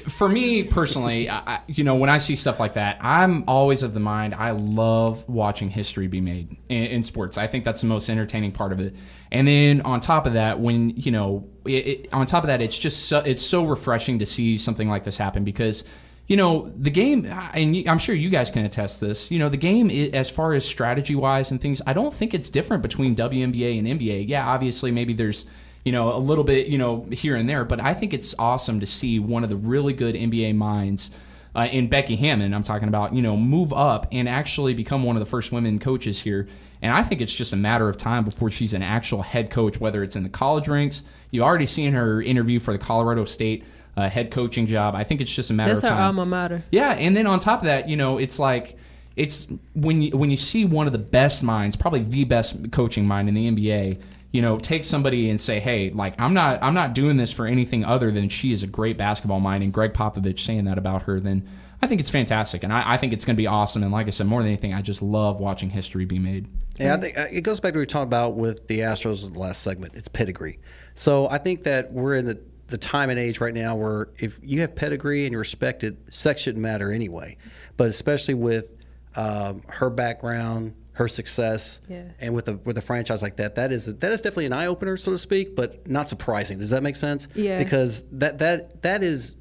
for me personally, I, I- you know, when I see stuff like that, I'm always of the mind. I love watching history be made in, in sports. I think that's the most entertaining part of it. And then on top of that, when you know, it, it, on top of that, it's just so, it's so refreshing to see something like this happen because. You know the game, and I'm sure you guys can attest this. You know the game, as far as strategy wise and things, I don't think it's different between WNBA and NBA. Yeah, obviously, maybe there's you know, a little bit, you know, here and there. But I think it's awesome to see one of the really good NBA minds uh, in Becky Hammon. I'm talking about, you know, move up and actually become one of the first women coaches here. And I think it's just a matter of time before she's an actual head coach, whether it's in the college ranks. You already seen her interview for the Colorado State uh, head coaching job. I think it's just a matter That's of her time. alma mater. Yeah, and then on top of that, you know, it's like it's when you when you see one of the best minds, probably the best coaching mind in the NBA, you know, take somebody and say, "Hey, like I'm not I'm not doing this for anything other than she is a great basketball mind," and Gregg Popovich saying that about her, then I think it's fantastic, and I, I think it's going to be awesome. And like I said, more than anything, I just love watching history be made. Yeah, I think uh, it goes back to what we talked about with the Astros in the last segment. It's pedigree. So I think that we're in the, the time and age right now where if you have pedigree and you're respected, sex shouldn't matter anyway. But especially with um, her background, her success, Yeah. and with a with a franchise like that, that is that is definitely an eye opener, so to speak, but not surprising. Does that make sense? Yeah. Because that that that is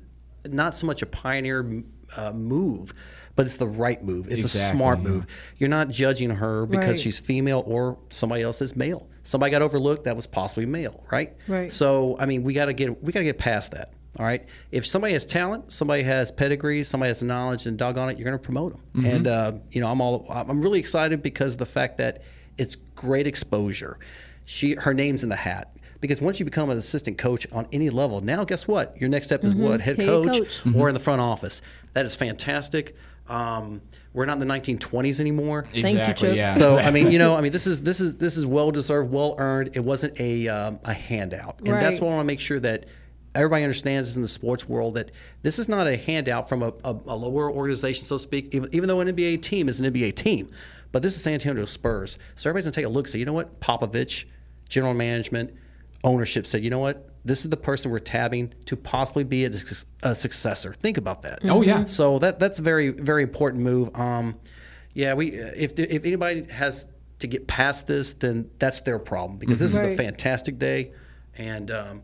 not so much a pioneer uh, move. But it's the right move. It's a smart yeah. move. You're not judging her because Right. she's female or somebody else is male. Somebody got overlooked that was possibly male, right? Right. So I mean, we got to get we got to get past that. All right. If somebody has talent, somebody has pedigree, somebody has knowledge, and doggone it, you're going to promote them. Mm-hmm. And uh, you know, I'm all I'm really excited because of the fact that it's great exposure. She her name's in the hat. Because once you become an assistant coach on any level, now guess what? Your next step is what? Head, Head coach, coach. or in the front office. That is fantastic. Um, we're not in the 1920s anymore. you, exactly. Chuck. yeah. So I mean, you know, I mean, this is this is this is well deserved, well earned. It wasn't a um, a handout, and that's why I want to make sure that everybody understands in the sports world that this is not a handout from a, a, a lower organization, so to speak. Even, even though an NBA team is an NBA team, but this is San Antonio Spurs, so everybody's gonna take a look. Say, you know what, Popovich, general management, ownership said, you know what, this is the person we're tabbing to possibly be a, a successor. Think about that. Oh, yeah. So that that's a very very important move. Um, yeah, we if if anybody has to get past this, then that's their problem because this is a fantastic day, and um,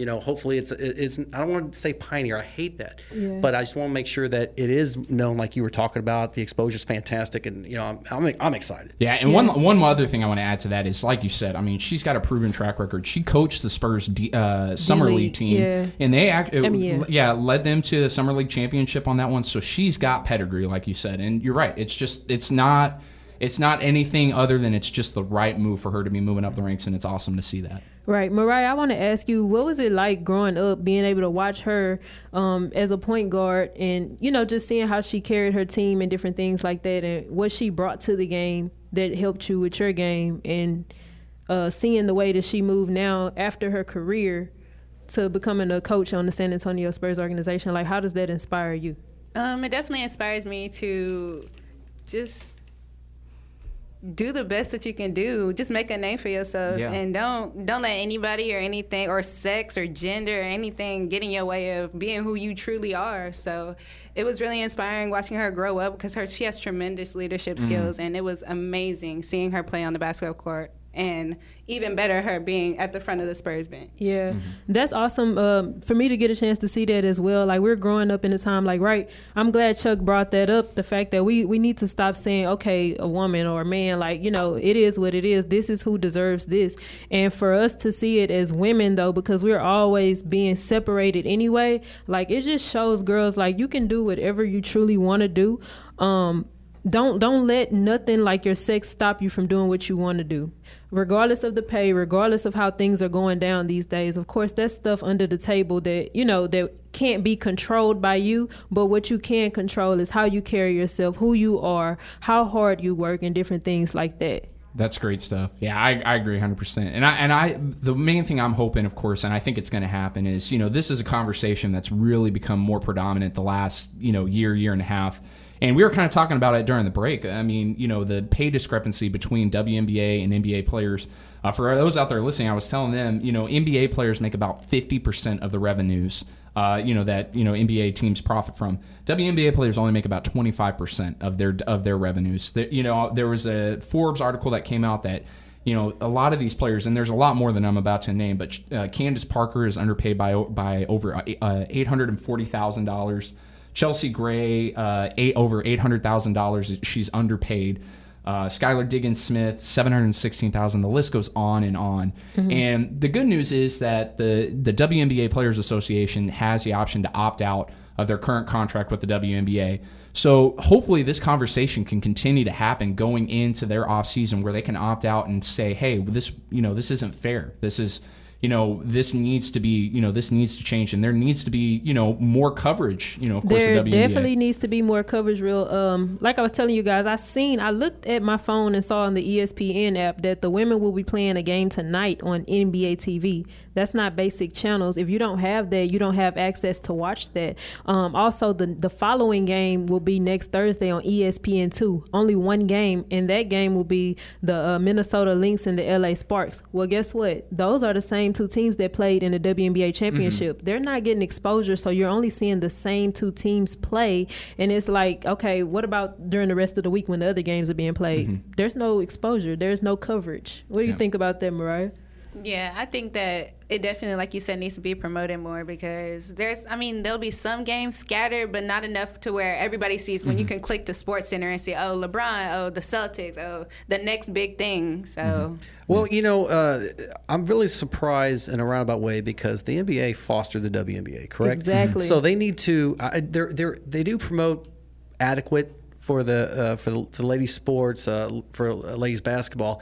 you know hopefully it's it's I don't want to say pioneer. I hate that, Yeah. but I just want to make sure that it is known like you were talking about. The exposure is fantastic, and you know I'm I'm, I'm excited. Yeah, and one one other thing I want to add to that is, like you said, I mean, she's got a proven track record. She coached the Spurs D, uh, summer D-League, league team, yeah. and they act, I mean, yeah. led them to the summer league championship on that one. So she's got pedigree, like you said, and you're right. It's just it's not it's not anything other than it's just the right move for her to be moving up the ranks, and it's awesome to see that. Right, Mariah. I want to ask you, what was it like growing up, being able to watch her um, as a point guard, and you know, just seeing how she carried her team and different things like that, and what she brought to the game that helped you with your game, and uh, seeing the way that she moved now after her career to becoming a coach on the San Antonio Spurs organization. Like, how does that inspire you? Um, it definitely inspires me to just do the best that you can do. Just make a name for yourself, Yeah. and don't don't let anybody or anything or sex or gender or anything get in your way of being who you truly are. So it was really inspiring watching her grow up because her she has tremendous leadership mm-hmm. skills, and it was amazing seeing her play on the basketball court. And even better, her being at the front of the Spurs bench. Yeah, that's awesome um, for me to get a chance to see that as well. Like we're growing up in a time like right. I'm glad Chuck brought that up. The fact that we we need to stop saying okay, a woman or a man. Like you know, it is what it is. This is who deserves this. And for us to see it as women though, because we're always being separated anyway. Like it just shows girls like you can do whatever you truly want to do. Um, don't don't let nothing like your sex stop you from doing what you want to do regardless of the pay regardless of how things are going down these days of course that's stuff under the table that you know that can't be controlled by you but what you can control is how you carry yourself who you are how hard you work and different things like that That's great stuff. Yeah, I, I agree 100%. And I and I the main thing I'm hoping of course and I think it's going to happen is, you know, this is a conversation that's really become more predominant the last, you know, year year and a half. And we were kind of talking about it during the break. I mean, you know, the pay discrepancy between WNBA and NBA players. Uh, for those out there listening, I was telling them, you know, NBA players make about 50% of the revenues uh, you know that you know NBA teams profit from. WNBA players only make about 25% of their of their revenues. There, you know, there was a Forbes article that came out that you know a lot of these players, and there's a lot more than I'm about to name, but uh, Candace Parker is underpaid by by over uh, eight hundred and forty thousand dollars. Chelsea Gray, uh, eight over eight hundred thousand dollars. She's underpaid. Uh, Skylar Diggins Smith, seven hundred sixteen thousand. The list goes on and on. And the good news is that the the WNBA Players Association has the option to opt out of their current contract with the WNBA. So hopefully this conversation can continue to happen going into their offseason where they can opt out and say, "Hey, this you know this isn't fair. This is." You know this needs to be you know this needs to change and there needs to be you know more coverage you know of course there the WNBA. definitely needs to be more coverage real um like i was telling you guys i seen i looked at my phone and saw on the espn app that the women will be playing a game tonight on nba tv that's not basic channels. If you don't have that you don't have access to watch that. Um also the the following game will be next thursday on E espn2 only one game and that game will be the uh, minnesota lynx and the la sparks. Well guess what? Those are the same two teams that played in the WNBA mm-hmm. championship. They're not getting exposure, so you're only seeing the same two teams play. And it's like, okay, what about during the rest of the week when the other games are being played? Mm-hmm. There's no exposure. There's no coverage. What do you think about that, Mariah? Yeah, I think that it definitely, like you said, needs to be promoted more because there's, I mean, there'll be some games scattered, but not enough to where everybody sees when you can click the Sports Center and see, oh, LeBron, oh, the Celtics, oh, the next big thing. So, Well, you know, uh, I'm really surprised in a roundabout way because the NBA fostered the WNBA, correct? Exactly. So they need to. I they're, they're, they do promote adequate for the uh, for the, the ladies sports uh, for ladies basketball.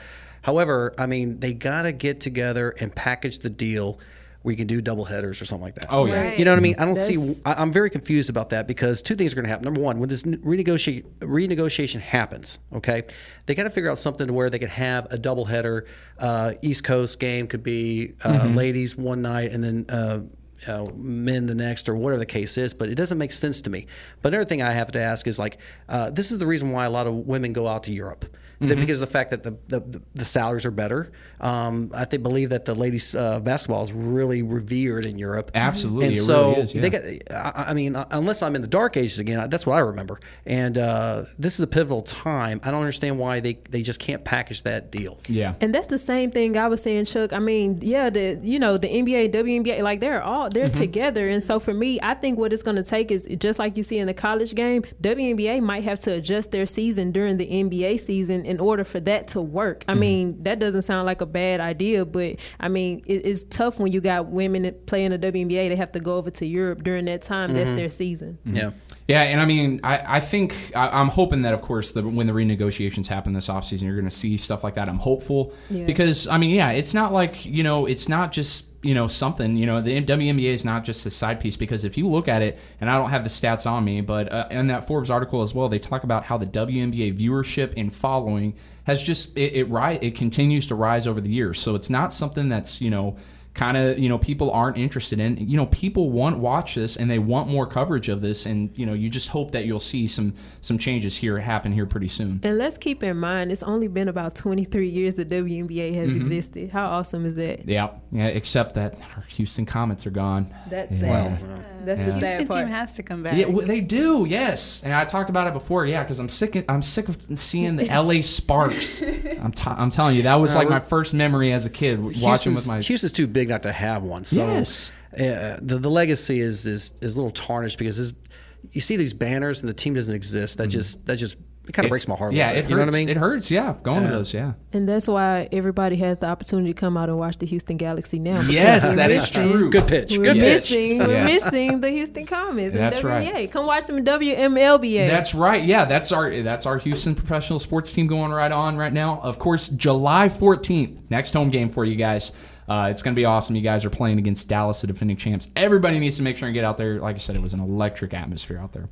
However, I mean, they got to get together and package the deal where you can do double headers or something like that. Oh yeah. Right. You know what I mean? I don't see. That's- I, I'm very confused about that because two things are going to happen. Number one, when this renegotiate, renegotiation happens, okay, they got to figure out something to where they could have a doubleheader. Uh, East Coast game could be uh, ladies one night and then. Uh, you know, men the next, or whatever the case is, but it doesn't make sense to me. But another thing I have to ask is like, uh, this is the reason why a lot of women go out to Europe That- because of the fact that the the, the salaries are better. Um, I think believe that the ladies uh, basketball is really revered in Europe. Absolutely, And it so really is, they yeah. got. I I mean, uh, unless I'm in the dark ages again, that's what I remember. And uh, this is a pivotal time. I don't understand why they, they just can't package that deal. Yeah. And that's the same thing I was saying, Chuck. I mean, yeah, the you know the NBA, WNBA, like they're all they're mm-hmm. together. And so for me, I think what it's going to take is just like you see in the college game, WNBA might have to adjust their season during the NBA season in order for that to work. I mm-hmm. mean, that doesn't sound like a bad idea, but I mean, it, it's tough when you got women playing the WNBA. They have to go over to Europe during that time. That's mm-hmm. their season. Yeah. Yeah, and I mean, I, I think I, I'm hoping that, of course, the, when the renegotiations happen this offseason, you're going to see stuff like that. I'm hopeful Yeah. because I mean, yeah, it's not like you know, it's not just you know something. You know, the WNBA is not just a side piece because if you look at it, and I don't have the stats on me, but uh, in that Forbes article as well, they talk about how the WNBA viewership and following has just it it, ri- it continues to rise over the years. So it's not something that's you know kind of you know people aren't interested in you know people want watch this and they want more coverage of this and you know you just hope that you'll see some some changes here happen here pretty soon And let's keep in mind, it's only been about 23 years the WNBA has Mm-hmm. existed. How awesome is that? yeah yeah except that our houston comets are gone That's Yeah. sad. That's Yeah. the Houston sad team has to come back. yeah w- they do yes and i talked about it before yeah because i'm sick of, i'm sick of seeing the la sparks I'm, t- I'm telling you that was No, like my first memory as a kid watching Houston's, with my Houston's too big not to have one. So Yes. uh, the the legacy is is is a little tarnished because it's, you see these banners and the team doesn't exist. That just that just it kind of breaks Mm-hmm. My heart. A yeah it hurts You know what I mean? it hurts yeah going to those yeah And that's why everybody has the opportunity to come out and watch the Houston Galaxy now. yes we're that is true Good pitch. We're Good pitch. missing, we're missing the Houston Comets and That's WNBA. right. Come watch some WMLBA. That's right. Yeah, that's our that's our Houston professional sports team going right on right now. Of course, July 14th, next home game for you guys. Uh, it's going to be awesome. You guys are playing against Dallas, the defending champs. Everybody needs to make sure and get out there. Like I said, it was an electric atmosphere out there.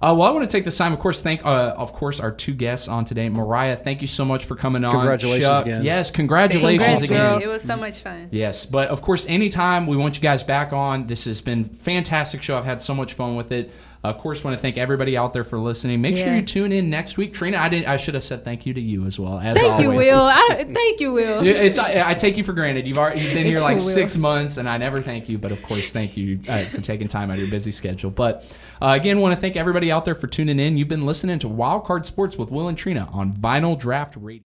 Uh, well, I want to take this time, of course, thank, uh, of course, our two guests on today. Mariah, thank you so much for coming on. Congratulations Chuck, again. Yes, congratulations Congrats, again. It was so much fun. Yes, but of course, anytime we want you guys back on. This has been fantastic show. I've had so much fun with it. Of course, want to thank everybody out there for listening. Make sure you tune in next week. Trina, I didn't. I should have said thank you to you as well. As Thank you. Will. I, thank you, Will. It's I, I take you for granted. You've already you've been It's here like cool, six months, and I never thank you. But of course, thank you uh, for taking time out of your busy schedule. But uh, again, want to thank everybody out there for tuning in. You've been listening to Wild Card Sports with Will and Trina on Vinyl Draft Radio.